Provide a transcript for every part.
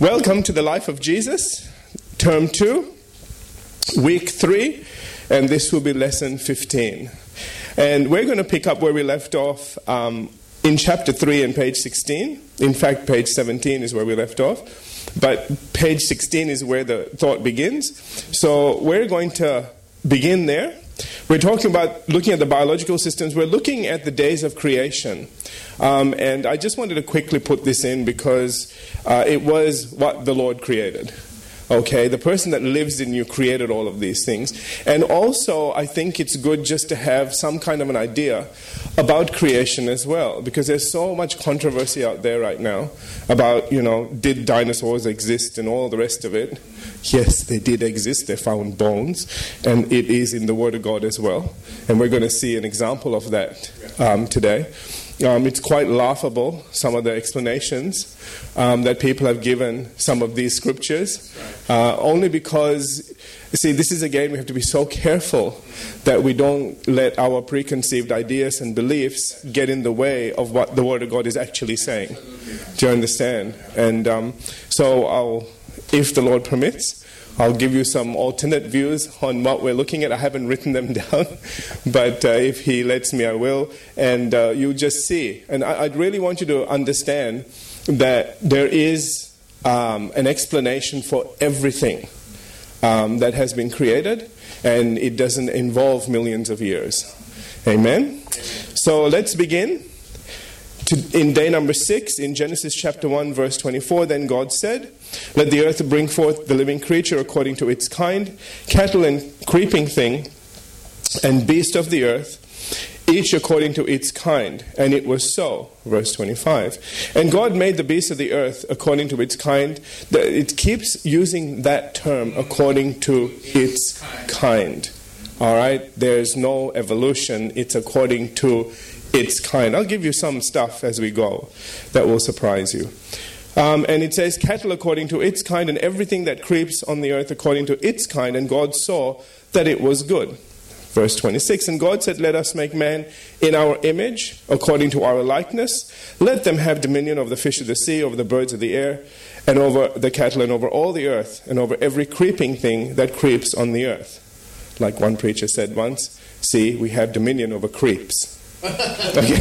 Welcome to the Life of Jesus, Term 2, Week 3, and this will be Lesson 15. And we're going to pick up where we left off um, in chapter 3 and page 16. In fact, page 17 is where we left off, but page 16 is where the thought begins. So we're going to begin there. We're talking about looking at the biological systems. We're looking at the days of creation. Um, and I just wanted to quickly put this in because uh, it was what the Lord created. Okay, the person that lives in you created all of these things. And also, I think it's good just to have some kind of an idea about creation as well, because there's so much controversy out there right now about, you know, did dinosaurs exist and all the rest of it. Yes, they did exist. They found bones, and it is in the Word of God as well. And we're going to see an example of that um, today. Um, it's quite laughable, some of the explanations um, that people have given some of these scriptures, uh, only because, see, this is again, we have to be so careful that we don't let our preconceived ideas and beliefs get in the way of what the Word of God is actually saying. Do you understand? And um, so, I'll, if the Lord permits, I'll give you some alternate views on what we're looking at. I haven't written them down, but uh, if he lets me, I will. And uh, you'll just see. And I, would really want you to understand that there is um, an explanation for everything um, that has been created, and it doesn't involve millions of years. Amen? So let's begin. To, in day number six, in Genesis chapter 1, verse 24, then God said, Let the earth bring forth the living creature according to its kind, cattle and creeping thing, and beast of the earth, each according to its kind. And it was so. Verse 25. And God made the beast of the earth according to its kind. It keeps using that term, according to its kind. All right? There's no evolution, it's according to its kind. I'll give you some stuff as we go that will surprise you. Um, and it says, cattle according to its kind, and everything that creeps on the earth according to its kind. And God saw that it was good. Verse 26 And God said, Let us make man in our image, according to our likeness. Let them have dominion over the fish of the sea, over the birds of the air, and over the cattle, and over all the earth, and over every creeping thing that creeps on the earth. Like one preacher said once, See, we have dominion over creeps. Okay.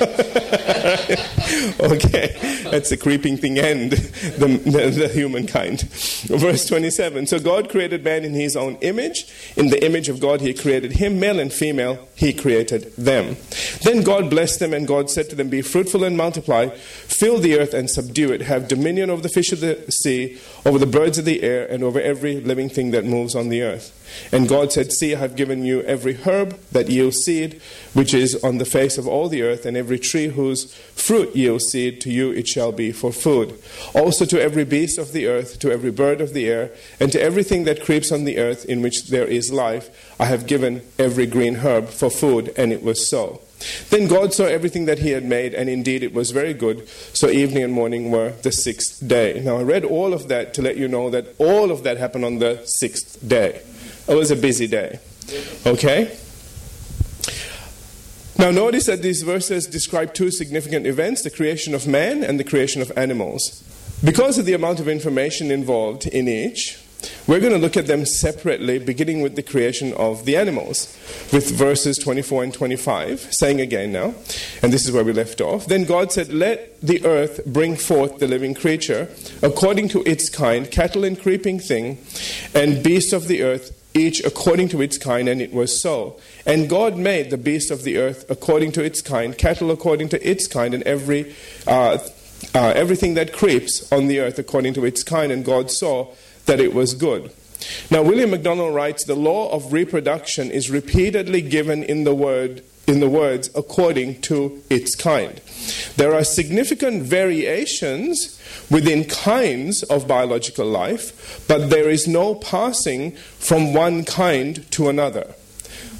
okay, that's the creeping thing and the, the, the, humankind. Verse 27 So God created man in his own image. In the image of God, he created him, male and female, he created them. Then God blessed them, and God said to them, Be fruitful and multiply, fill the earth and subdue it, have dominion over the fish of the sea, over the birds of the air, and over every living thing that moves on the earth. And God said, See, I have given you every herb that yields seed, which is on the face of all the earth, and every tree whose fruit yields seed, to you it shall be for food. Also to every beast of the earth, to every bird of the air, and to everything that creeps on the earth in which there is life, I have given every green herb for food, and it was so. Then God saw everything that he had made, and indeed it was very good. So evening and morning were the sixth day. Now I read all of that to let you know that all of that happened on the sixth day. Oh, it was a busy day. Okay? Now, notice that these verses describe two significant events the creation of man and the creation of animals. Because of the amount of information involved in each, we're going to look at them separately, beginning with the creation of the animals, with verses 24 and 25, saying again now, and this is where we left off. Then God said, Let the earth bring forth the living creature, according to its kind, cattle and creeping thing, and beasts of the earth each according to its kind, and it was so. And God made the beasts of the earth according to its kind, cattle according to its kind, and every uh, uh, everything that creeps on the earth according to its kind. And God saw that it was good. Now, William MacDonald writes, the law of reproduction is repeatedly given in the word in the words according to its kind. There are significant variations within kinds of biological life, but there is no passing from one kind to another.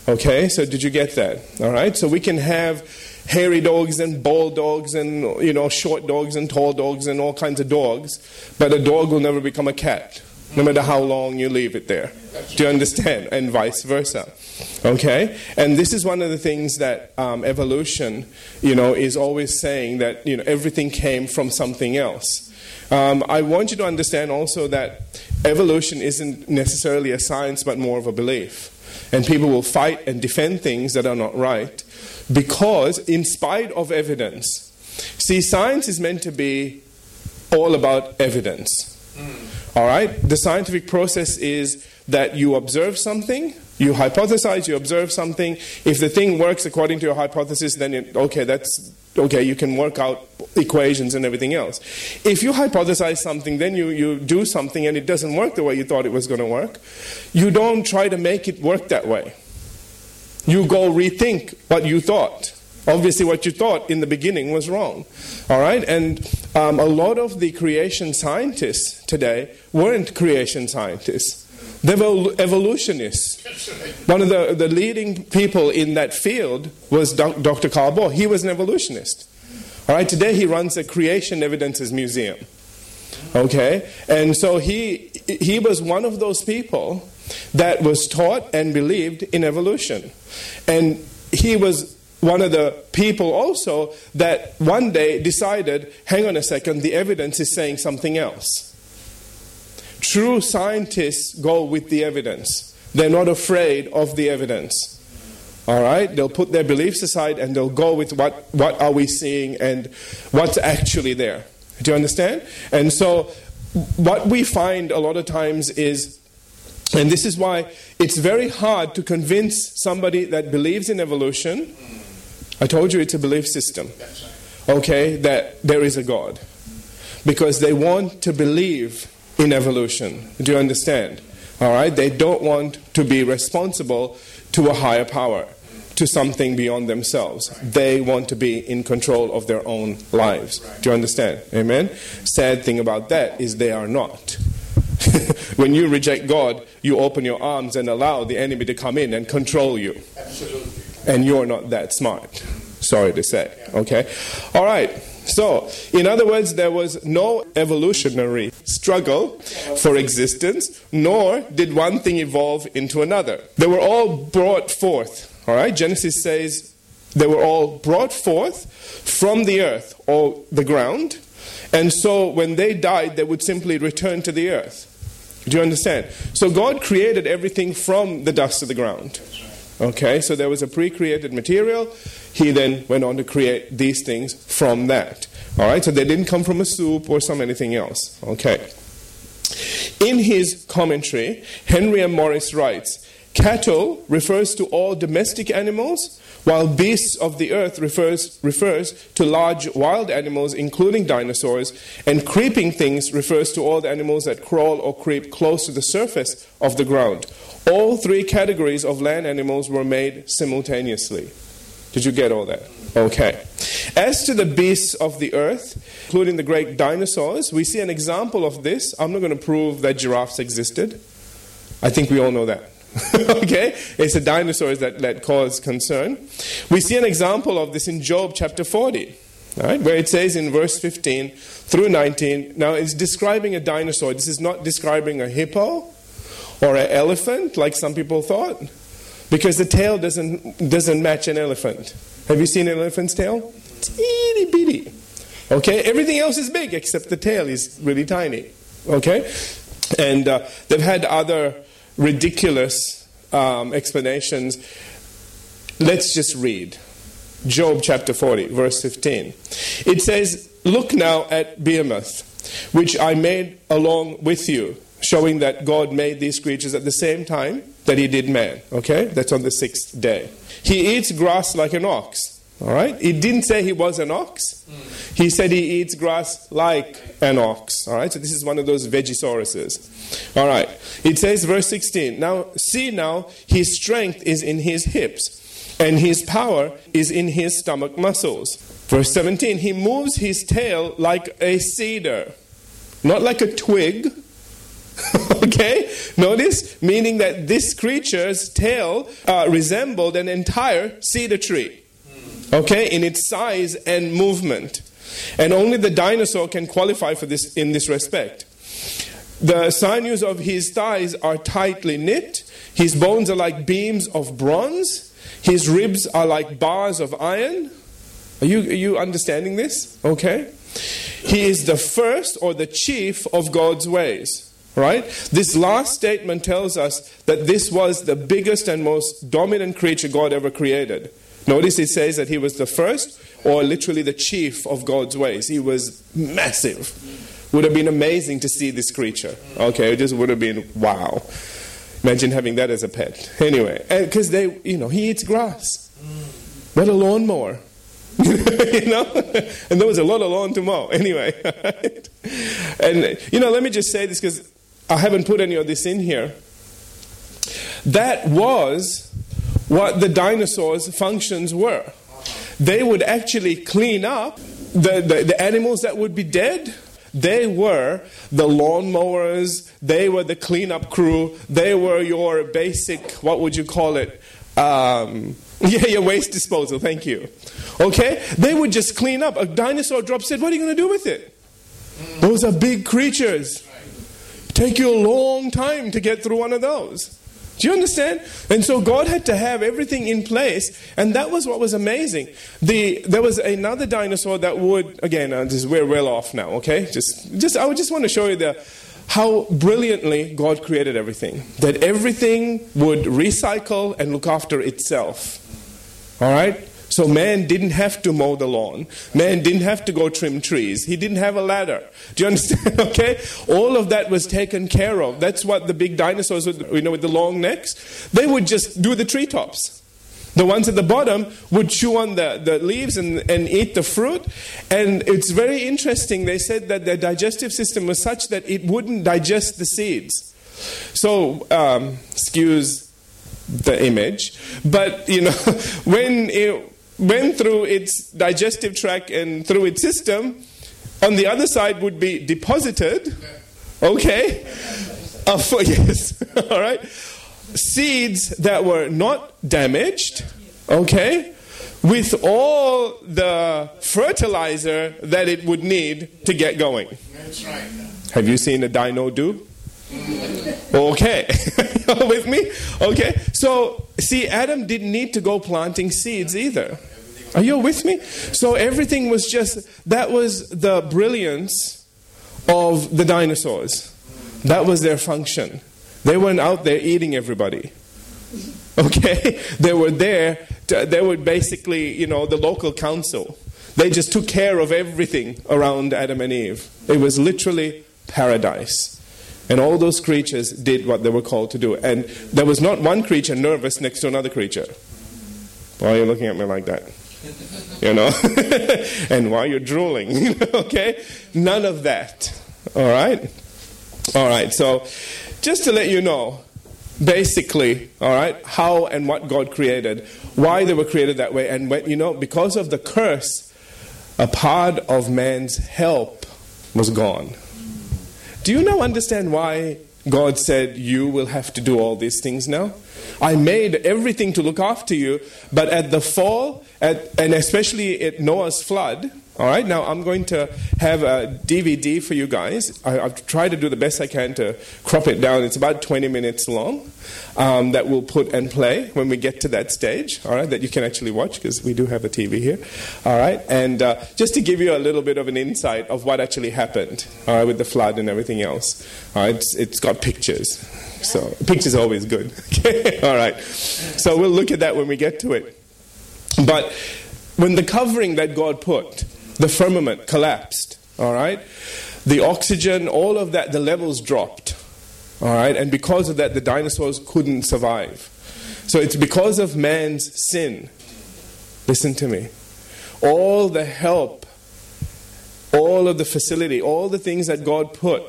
Okay, so did you get that? All right, so we can have hairy dogs and bald dogs and you know short dogs and tall dogs and all kinds of dogs, but a dog will never become a cat no matter how long you leave it there. Do you understand? And vice versa. Okay? And this is one of the things that um, evolution, you know, is always saying that, you know, everything came from something else. Um, I want you to understand also that evolution isn't necessarily a science but more of a belief. And people will fight and defend things that are not right because, in spite of evidence, see, science is meant to be all about evidence. Mm. All right? The scientific process is that you observe something, you hypothesize, you observe something. If the thing works according to your hypothesis, then it, okay, that's okay, you can work out equations and everything else. If you hypothesize something, then you, you do something and it doesn't work the way you thought it was going to work, you don't try to make it work that way. You go rethink what you thought. Obviously, what you thought in the beginning was wrong. All right? And um, a lot of the creation scientists today weren't creation scientists. They were evolutionists. One of the, the leading people in that field was Dr. Carl Baugh. He was an evolutionist. All right, today he runs a Creation Evidences Museum. Okay? And so he, he was one of those people that was taught and believed in evolution. And he was one of the people also that one day decided hang on a second, the evidence is saying something else. True scientists go with the evidence, they're not afraid of the evidence. All right? They'll put their beliefs aside and they'll go with what, what are we seeing and what's actually there. Do you understand? And so, what we find a lot of times is and this is why it's very hard to convince somebody that believes in evolution I told you it's a belief system. Okay, that there is a God. Because they want to believe in evolution. Do you understand? All right? They don't want to be responsible to a higher power, to something beyond themselves. They want to be in control of their own lives. Do you understand? Amen? Sad thing about that is they are not. when you reject God, you open your arms and allow the enemy to come in and control you. Absolutely and you're not that smart. Sorry to say. Okay? All right. So, in other words, there was no evolutionary struggle for existence, nor did one thing evolve into another. They were all brought forth. All right? Genesis says they were all brought forth from the earth or the ground. And so when they died, they would simply return to the earth. Do you understand? So God created everything from the dust of the ground. Okay, so there was a pre created material. He then went on to create these things from that. All right, so they didn't come from a soup or some anything else. Okay. In his commentary, Henry M. Morris writes Cattle refers to all domestic animals, while beasts of the earth refers, refers to large wild animals, including dinosaurs, and creeping things refers to all the animals that crawl or creep close to the surface of the ground. All three categories of land animals were made simultaneously. Did you get all that? Okay. As to the beasts of the earth, including the great dinosaurs, we see an example of this. I'm not going to prove that giraffes existed. I think we all know that. okay? It's the dinosaurs that, that cause concern. We see an example of this in Job chapter 40, right, where it says in verse 15 through 19, now it's describing a dinosaur. This is not describing a hippo or an elephant, like some people thought, because the tail doesn't, doesn't match an elephant. Have you seen an elephant's tail? It's itty bitty. Okay? Everything else is big except the tail is really tiny. Okay? And uh, they've had other ridiculous um, explanations. Let's just read Job chapter 40, verse 15. It says, Look now at Behemoth, which I made along with you, showing that God made these creatures at the same time that he did man. Okay? That's on the sixth day. He eats grass like an ox. All right? He didn't say he was an ox. He said he eats grass like an ox. All right? So this is one of those vegisauruses. All right. It says, verse 16. Now, see now, his strength is in his hips, and his power is in his stomach muscles. Verse 17. He moves his tail like a cedar, not like a twig. okay? Notice, meaning that this creature's tail uh, resembled an entire cedar tree. Okay? In its size and movement. And only the dinosaur can qualify for this in this respect. The sinews of his thighs are tightly knit. His bones are like beams of bronze. His ribs are like bars of iron. Are you, are you understanding this? Okay. He is the first or the chief of God's ways. Right? This last statement tells us that this was the biggest and most dominant creature God ever created. Notice it says that he was the first or literally the chief of God's ways. He was massive. Would have been amazing to see this creature. Okay, it just would have been wow. Imagine having that as a pet. Anyway, because they, you know, he eats grass. What a lawnmower. you know? and there was a lot of lawn to mow. Anyway. and, you know, let me just say this because I haven't put any of this in here. That was what the dinosaurs' functions were. They would actually clean up the, the, the animals that would be dead. They were the lawnmowers, they were the cleanup crew, they were your basic, what would you call it? Um, yeah, your waste disposal, thank you. Okay? They would just clean up. A dinosaur drops dead, what are you going to do with it? Those are big creatures. Take you a long time to get through one of those. Do you understand? And so God had to have everything in place, and that was what was amazing. The, there was another dinosaur that would, again, uh, this, we're well off now, okay? Just, just, I just want to show you the, how brilliantly God created everything. That everything would recycle and look after itself. All right? So man didn't have to mow the lawn. Man didn't have to go trim trees. He didn't have a ladder. Do you understand? okay? All of that was taken care of. That's what the big dinosaurs, with, you know, with the long necks, they would just do the treetops. The ones at the bottom would chew on the, the leaves and, and eat the fruit. And it's very interesting. They said that their digestive system was such that it wouldn't digest the seeds. So, um, excuse the image, but you know, when it went through its digestive tract and through its system, on the other side would be deposited, okay? Uh, for, yes, all right? Seeds that were not damaged, okay? With all the fertilizer that it would need to get going. Have you seen a dino do? Okay. with me? Okay. So, see, Adam didn't need to go planting seeds either. Are you with me? So everything was just, that was the brilliance of the dinosaurs. That was their function. They weren't out there eating everybody. Okay? They were there, to, they were basically, you know, the local council. They just took care of everything around Adam and Eve. It was literally paradise. And all those creatures did what they were called to do. And there was not one creature nervous next to another creature. Why are you looking at me like that? You know, and while you're drooling, okay? None of that, all right? All right, so just to let you know, basically, all right, how and what God created, why they were created that way, and when, you know, because of the curse, a part of man's help was gone. Do you now understand why God said, You will have to do all these things now? I made everything to look after you, but at the fall, at, and especially at Noah's flood, all right, now I'm going to have a DVD for you guys. I, have tried to do the best I can to crop it down. It's about 20 minutes long um, that we'll put and play when we get to that stage, all right, that you can actually watch because we do have a TV here, all right, and uh, just to give you a little bit of an insight of what actually happened, all right, with the flood and everything else. All right, it's, it's got pictures. So, pictures are always good. Okay? all right. So, we'll look at that when we get to it. But when the covering that God put, the firmament collapsed, all right? The oxygen, all of that, the levels dropped, all right? And because of that, the dinosaurs couldn't survive. So it's because of man's sin. Listen to me. All the help, all of the facility, all the things that God put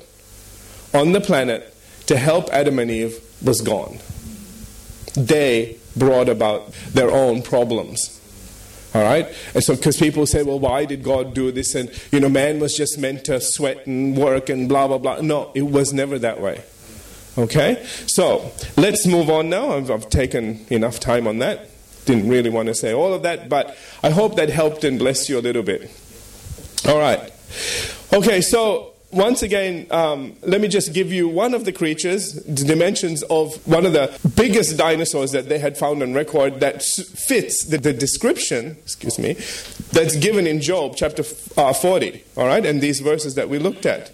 on the planet to help Adam and Eve was gone. They brought about their own problems. All right? And so, because people say, well, why did God do this? And, you know, man was just meant to sweat and work and blah, blah, blah. No, it was never that way. Okay? So, let's move on now. I've, I've taken enough time on that. Didn't really want to say all of that, but I hope that helped and blessed you a little bit. All right. Okay, so once again, um, let me just give you one of the creatures, the dimensions of one of the biggest dinosaurs that they had found on record that fits the, the description, excuse me, that's given in Job chapter uh, 40, all right, and these verses that we looked at.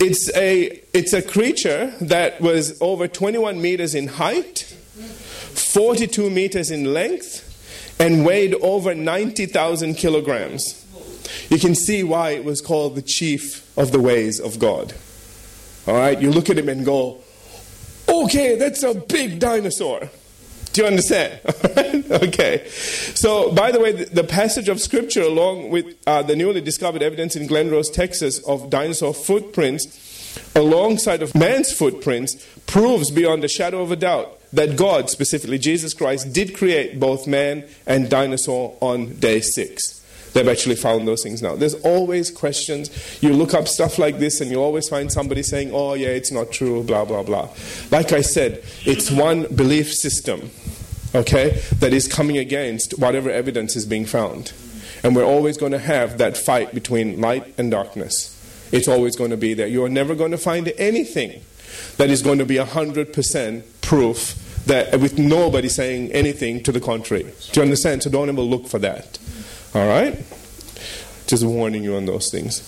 It's a, it's a creature that was over 21 meters in height, 42 meters in length, and weighed over 90,000 kilograms. You can see why it was called the chief of the ways of God. All right, you look at him and go, okay, that's a big dinosaur. Do you understand? okay. So, by the way, the, passage of scripture, along with uh, the newly discovered evidence in Glen Rose, Texas, of dinosaur footprints, alongside of man's footprints, proves beyond a shadow of a doubt that God, specifically Jesus Christ, did create both man and dinosaur on day six. They've actually found those things now. There's always questions. You look up stuff like this and you always find somebody saying, oh, yeah, it's not true, blah, blah, blah. Like I said, it's one belief system, okay, that is coming against whatever evidence is being found. And we're always going to have that fight between light and darkness. It's always going to be there. You're never going to find anything that is going to be 100% proof that with nobody saying anything to the contrary. Do you understand? So don't ever look for that. All right? Just warning you on those things.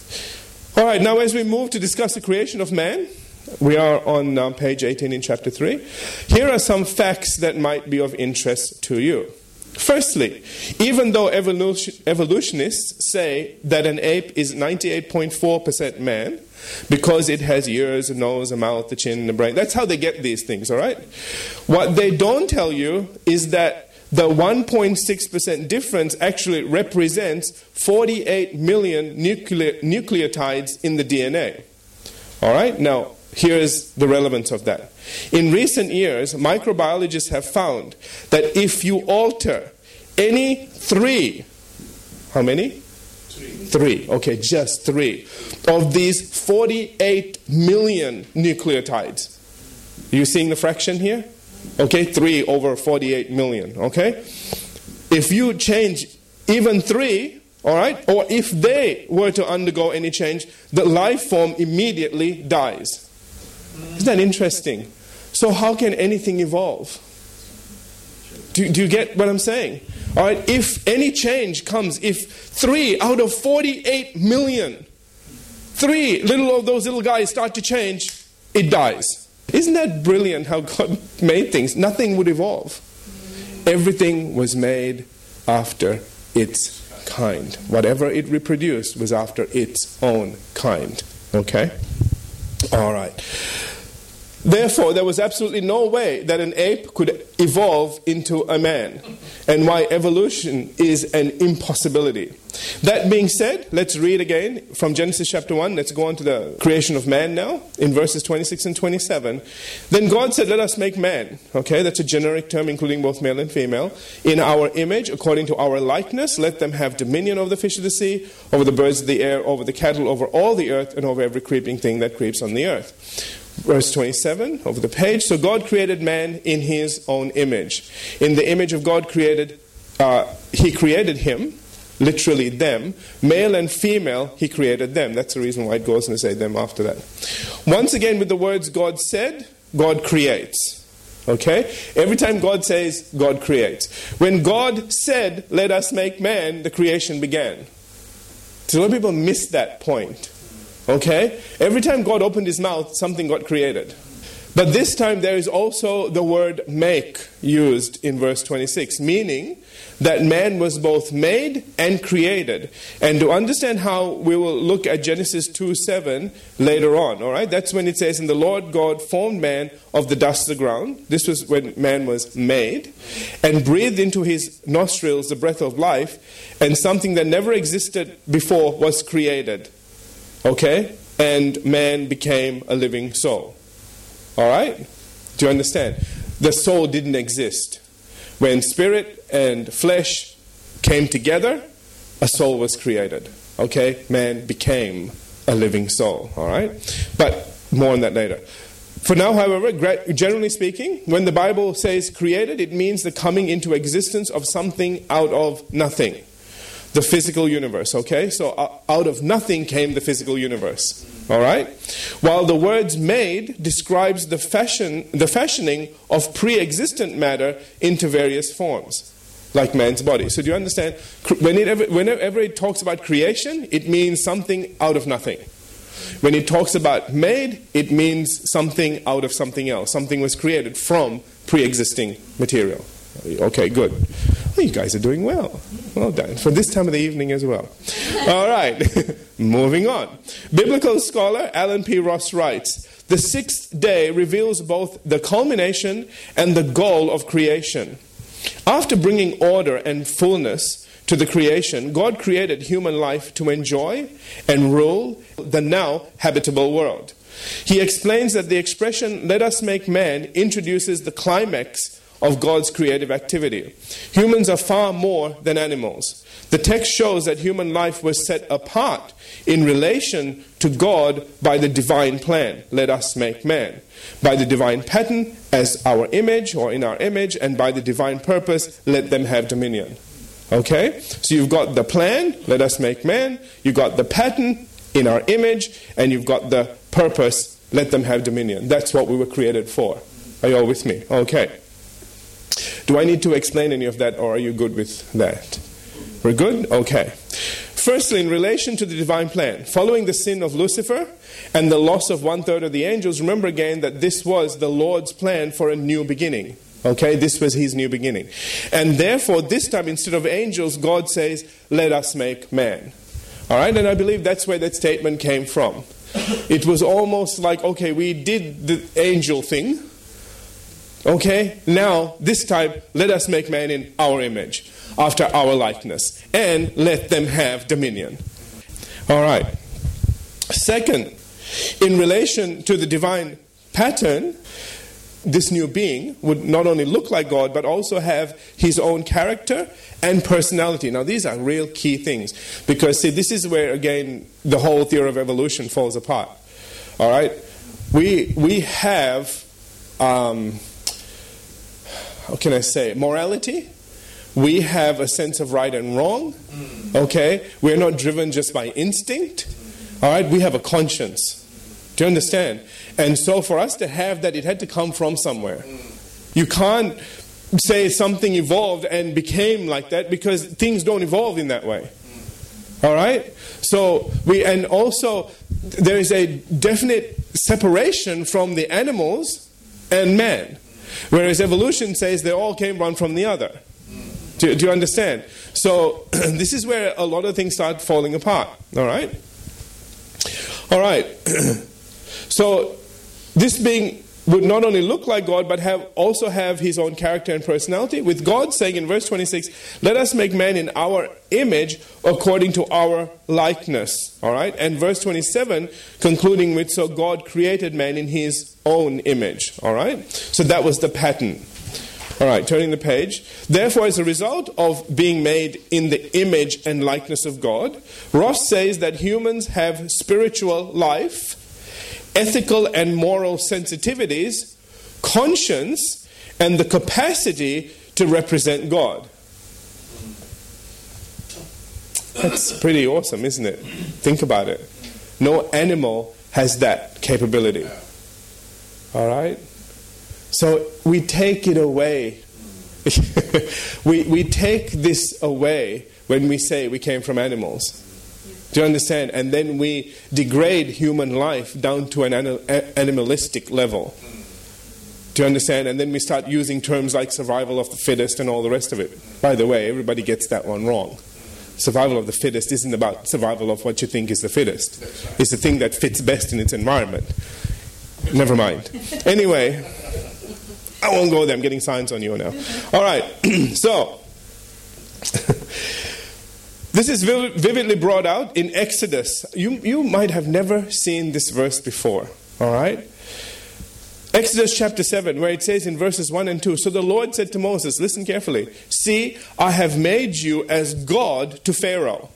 All right, now as we move to discuss the creation of man, we are on um, page 18 in chapter 3. Here are some facts that might be of interest to you. Firstly, even though evolution, evolutionists say that an ape is 98.4% man, because it has ears, a nose, a mouth, a chin, a brain. That's how they get these things, all right? What they don't tell you is that the 1.6% difference actually represents 48 million nucleotides in the DNA. All right? Now, here's the relevance of that. In recent years, microbiologists have found that if you alter any three, how many? Three. Three, okay, just three, of these 48 million nucleotides. You seeing the fraction here? Okay, 3 over 48 million. Okay? If you change even 3, all right, or if they were to undergo any change, the life form immediately dies. Isn't that interesting? So, how can anything evolve? Do, do you get what I'm saying? All right, if any change comes, if 3 out of 48 million, three little of those little guys start to change, it dies. Isn't that brilliant how God made things? Nothing would evolve. Everything was made after its kind. Whatever it reproduced was after its own kind. Okay? All right. Therefore, there was absolutely no way that an ape could evolve into a man, and why evolution is an impossibility. That being said, let's read again from Genesis chapter 1. Let's go on to the creation of man now, in verses 26 and 27. Then God said, Let us make man. Okay, that's a generic term including both male and female. In our image, according to our likeness, let them have dominion over the fish of the sea, over the birds of the air, over the cattle, over all the earth, and over every creeping thing that creeps on the earth verse 27 over the page. So God created man in his own image. In the image of God created, uh, he created him, literally them. Male and female, he created them. That's the reason why it goes and say them after that. Once again, with the words God said, God creates. Okay? Every time God says, God creates. When God said, let us make man, the creation began. So a lot of people miss that point. Okay? Every time God opened his mouth, something got created. But this time there is also the word make used in verse 26, meaning that man was both made and created. And to understand how, we will look at Genesis 2 7 later on. All right? That's when it says, And the Lord God formed man of the dust of the ground. This was when man was made, and breathed into his nostrils the breath of life, and something that never existed before was created. Okay? And man became a living soul. All right? Do you understand? The soul didn't exist. When spirit and flesh came together, a soul was created. Okay? Man became a living soul. All right? But more on that later. For now, however, generally speaking, when the Bible says created, it means the coming into existence of something out of nothing the physical universe, okay? So uh, out of nothing came the physical universe. All right? While the words made describes the fashion the fashioning of pre-existent matter into various forms. like man's body. So do you understand? Whenever, whenever it talks about creation, it means something out of nothing. When it talks about made, it means something out of something else. Something was created from pre existing material. Okay, good. Well, you guys are doing well. Well done. For this time of the evening as well. All right, moving on. Biblical scholar Allen P. Ross writes The sixth day reveals both the culmination and the goal of creation. After bringing order and fullness to the creation, God created human life to enjoy and rule the now habitable world. He explains that the expression, let us make man, introduces the climax of God's creative activity. Humans are far more than animals. The text shows that human life was set apart in relation to God by the divine plan. Let us make man. By the divine pattern as our image or in our image, and by the divine purpose, let them have dominion. Okay? So you've got the plan, let us make man. You've got the pattern in our image, and you've got the purpose, let them have dominion. That's what we were created for. Are you all with me? Okay. Do I need to explain any of that, or are you good with that? We're good? Okay. Firstly, in relation to the divine plan, following the sin of Lucifer and the loss of one third of the angels, remember again that this was the Lord's plan for a new beginning. Okay, this was his new beginning. And therefore, this time, instead of angels, God says, Let us make man. All right, and I believe that's where that statement came from. It was almost like, okay, we did the angel thing. Okay, now, this time, let us make man in our image after our likeness, and let them have dominion. All right. Second, in relation to the divine pattern, this new being would not only look like God, but also have his own character and personality. Now, these are real key things because, see, this is where, again, the whole theory of evolution falls apart. All right? We, we have, um, how can I say, morality we have a sense of right and wrong. Okay? We're not driven just by instinct. All right? We have a conscience. Do you understand? And so for us to have that, it had to come from somewhere. You can't say something evolved and became like that because things don't evolve in that way. All right? So we, and also there is a definite separation from the animals and man. Whereas evolution says they all came one from the other. Do, do you understand? So this is where a lot of things start falling apart. All right? All right. so this being would not only look like God, but have also have his own character and personality. With God saying in verse 26, let us make man in our image according to our likeness. All right? And verse 27 concluding with, so God created man in his own image. All right? So that was the pattern. All right, turning the page. Therefore, as a result of being made in the image and likeness of God, Ross says that humans have spiritual life, ethical and moral sensitivities, conscience, and the capacity to represent God. That's pretty awesome, isn't it? Think about it. No animal has that capability. All right? So we take it away. we, we take this away when we say we came from animals. Do you understand? And then we degrade human life down to an animalistic level. Do you understand? And then we start using terms like survival of the fittest and all the rest of it. By the way, everybody gets that one wrong. Survival of the fittest isn't about survival of what you think is the fittest, it's the thing that fits best in its environment. Never mind. Anyway. I won't go there. I'm getting signs on you now. All right. so, this is vividly brought out in Exodus. You, you might have never seen this verse before. All right? Exodus chapter 7, where it says in verses 1 and 2 So the Lord said to Moses, Listen carefully, see, I have made you as God to Pharaoh.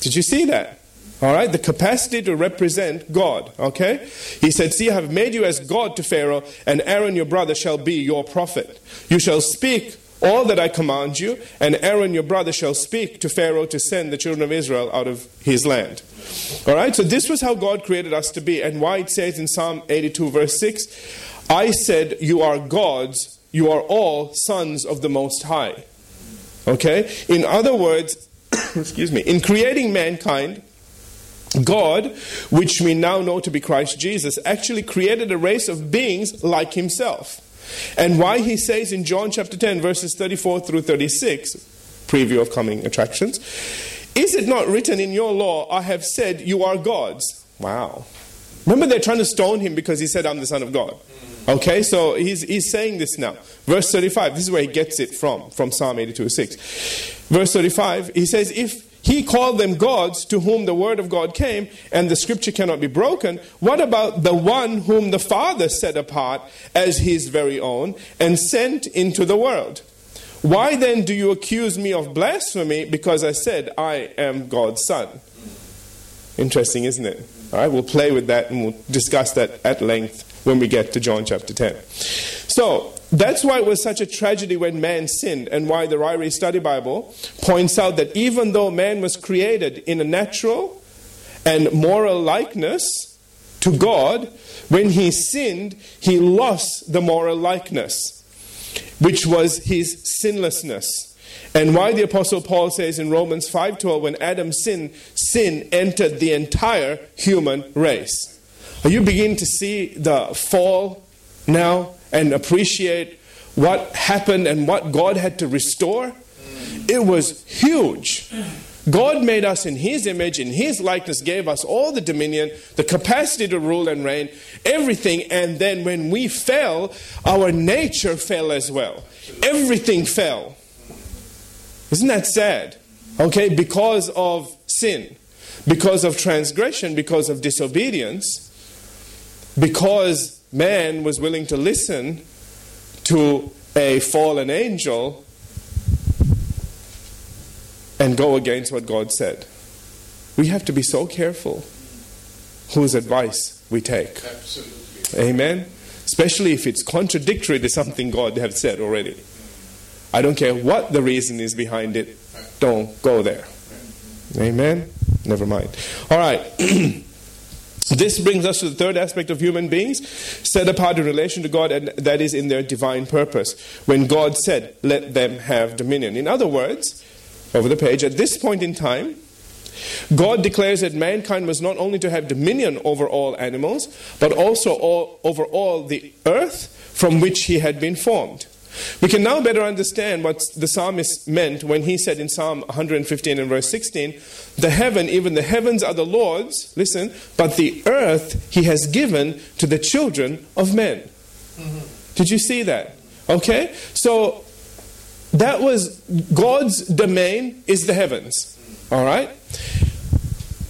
Did you see that? All right, the capacity to represent God. Okay? He said, See, I have made you as God to Pharaoh, and Aaron your brother shall be your prophet. You shall speak all that I command you, and Aaron your brother shall speak to Pharaoh to send the children of Israel out of his land. All right, so this was how God created us to be, and why it says in Psalm 82, verse 6, I said, You are gods, you are all sons of the Most High. Okay? In other words, excuse me, in creating mankind, God, which we now know to be Christ Jesus, actually created a race of beings like himself. And why he says in John chapter 10, verses 34 through 36, preview of coming attractions, is it not written in your law, I have said you are gods? Wow. Remember, they're trying to stone him because he said, I'm the Son of God. Okay, so he's, he's saying this now. Verse 35, this is where he gets it from, from Psalm 82 6. Verse 35, he says, If he called them gods to whom the word of God came, and the scripture cannot be broken. What about the one whom the Father set apart as his very own and sent into the world? Why then do you accuse me of blasphemy because I said I am God's son? Interesting, isn't it? All right, we'll play with that and we'll discuss that at length when we get to John chapter 10. So, that's why it was such a tragedy when man sinned, and why the Ryrie Study Bible points out that even though man was created in a natural and moral likeness to God, when he sinned, he lost the moral likeness, which was his sinlessness. And why the apostle Paul says in Romans 5:12 when Adam sinned, sin entered the entire human race. Are you beginning to see the fall now and appreciate what happened and what God had to restore, it was huge. God made us in His image, in His likeness, gave us all the dominion, the capacity to rule and reign, everything. And then when we fell, our nature fell as well. Everything fell. Isn't that sad? Okay, because of sin, because of transgression, because of disobedience, because man was willing to listen to a fallen angel and go against what God said. We have to be so careful whose advice we take. Absolutely. Amen. Especially if it's contradictory to something God has said already. I don't care what the reason is behind it, don't go there. Amen. Never mind. All right. This brings us to the third aspect of human beings, set apart in relation to God, and that is in their divine purpose. When God said, Let them have dominion. In other words, over the page, at this point in time, God declares that mankind was not only to have dominion over all animals, but also all, over all the earth from which he had been formed. We can now better understand what the psalmist meant when he said in Psalm 115 and verse 16, The heaven, even the heavens are the Lord's, listen, but the earth he has given to the children of men. Mm-hmm. Did you see that? Okay? So that was God's domain is the heavens. All right?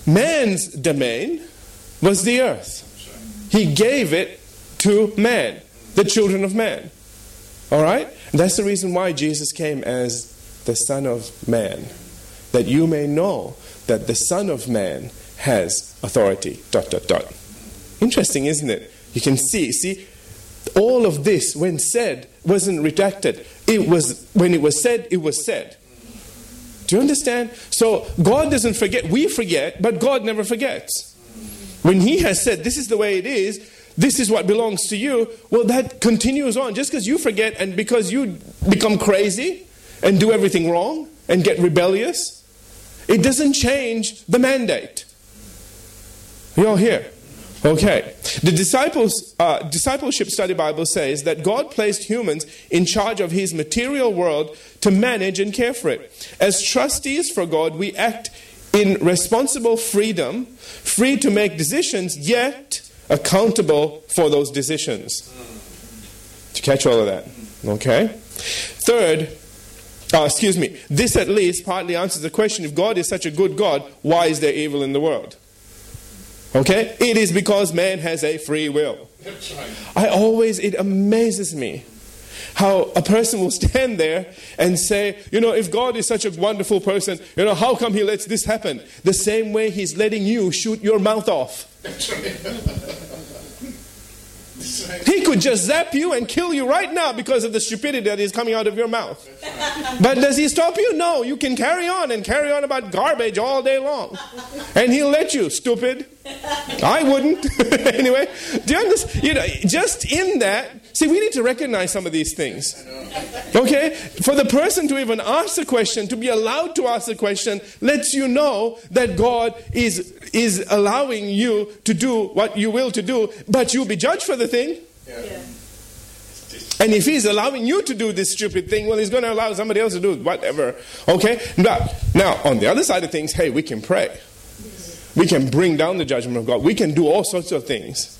Man's domain was the earth. He gave it to man, the children of man. All right? And that's the reason why Jesus came as the Son of Man, that you may know that the Son of Man has authority. Dot, dot, dot. Interesting, isn't it? You can see, see, all of this, when said, wasn't redacted. It was, when it was said, it was said. Do you understand? So God doesn't forget. We forget, but God never forgets. When He has said, this is the way it is, this is what belongs to you, well, that continues on. Just because you forget and because you become crazy and do everything wrong and get rebellious, it doesn't change the mandate. You all here? Okay. The disciples, uh, discipleship study Bible says that God placed humans in charge of his material world to manage and care for it. As trustees for God, we act in responsible freedom, free to make decisions, yet accountable for those decisions. To catch all of that? Okay? Third, uh, excuse me, this at least partly answers the question if God is such a good God, why is there evil in the world? Okay? It is because man has a free will. I always, it amazes me how a person will stand there and say, you know, if God is such a wonderful person, you know, how come he lets this happen? The same way he's letting you shoot your mouth off. He could just zap you and kill you right now because of the stupidity that is coming out of your mouth. But does he stop you? No. You can carry on and carry on about garbage all day long. And he'll let you, stupid. I wouldn't. anyway, do you understand? You know, just in that, see, we need to recognize some of these things. Okay? For the person to even ask the question, to be allowed to ask the question, lets you know that God is, is allowing you to do what you will to do, but you'll be judged for the thing. Yeah. And if he's allowing you to do this stupid thing, well, he's going to allow somebody else to do it, whatever. Okay? Now, now, on the other side of things, hey, we can pray. We can bring down the judgment of God. We can do all sorts of things.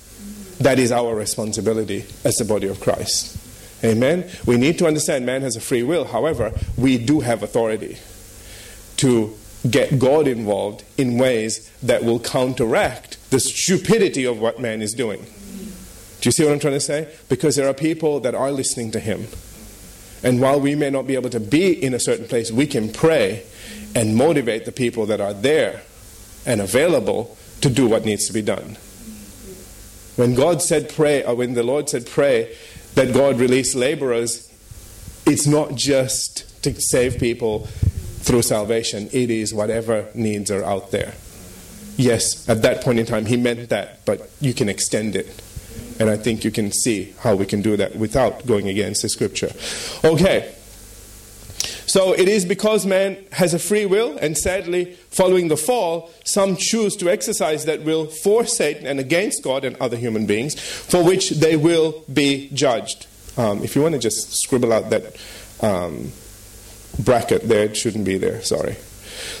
That is our responsibility as the body of Christ. Amen? We need to understand man has a free will. However, we do have authority to get God involved in ways that will counteract the stupidity of what man is doing. Do you see what I'm trying to say? Because there are people that are listening to him. And while we may not be able to be in a certain place, we can pray and motivate the people that are there and available to do what needs to be done. When God said pray, or when the Lord said pray, that God release laborers, it's not just to save people through salvation, it is whatever needs are out there. Yes, at that point in time, he meant that, but you can extend it. And I think you can see how we can do that without going against the scripture. Okay. So it is because man has a free will, and sadly, following the fall, some choose to exercise that will for Satan and against God and other human beings, for which they will be judged. Um, if you want to just scribble out that um, bracket there, it shouldn't be there, sorry.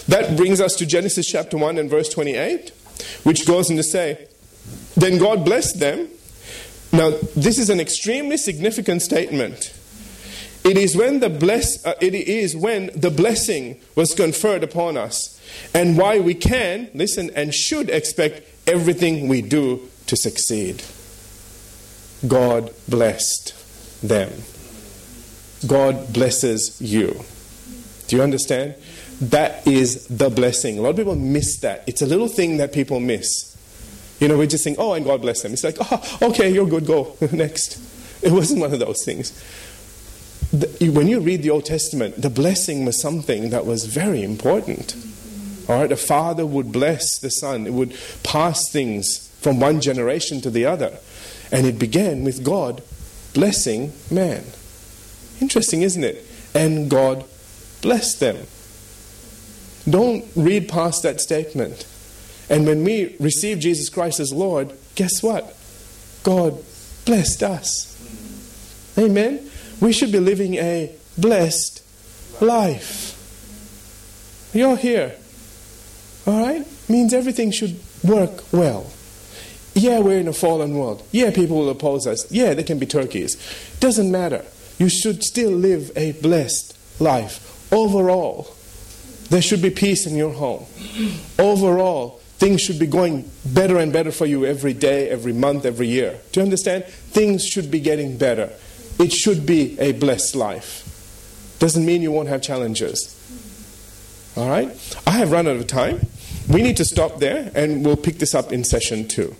That brings us to Genesis chapter 1 and verse 28, which goes on to say, Then God blessed them now, this is an extremely significant statement. It is when the bless, uh, it is when the blessing was conferred upon us, and why we can listen and should expect everything we do to succeed. God blessed them. God blesses you. Do you understand? That is the blessing. A lot of people miss that. It's a little thing that people miss. You know, we just think, oh, and God bless them. It's like, oh, okay, you're good, go. Next. It wasn't one of those things. The, when you read the Old Testament, the blessing was something that was very important. All right, a father would bless the son, it would pass things from one generation to the other. And it began with God blessing man. Interesting, isn't it? And God blessed them. Don't read past that statement. And when we receive Jesus Christ as Lord, guess what? God blessed us. Amen? We should be living a blessed life. You're here. All right? Means everything should work well. Yeah, we're in a fallen world. Yeah, people will oppose us. Yeah, they can be turkeys. Doesn't matter. You should still live a blessed life. Overall, there should be peace in your home. Overall, Things should be going better and better for you every day, every month, every year. Do you understand? Things should be getting better. It should be a blessed life. Doesn't mean you won't have challenges. All right? I have run out of time. We need to stop there and we'll pick this up in session two.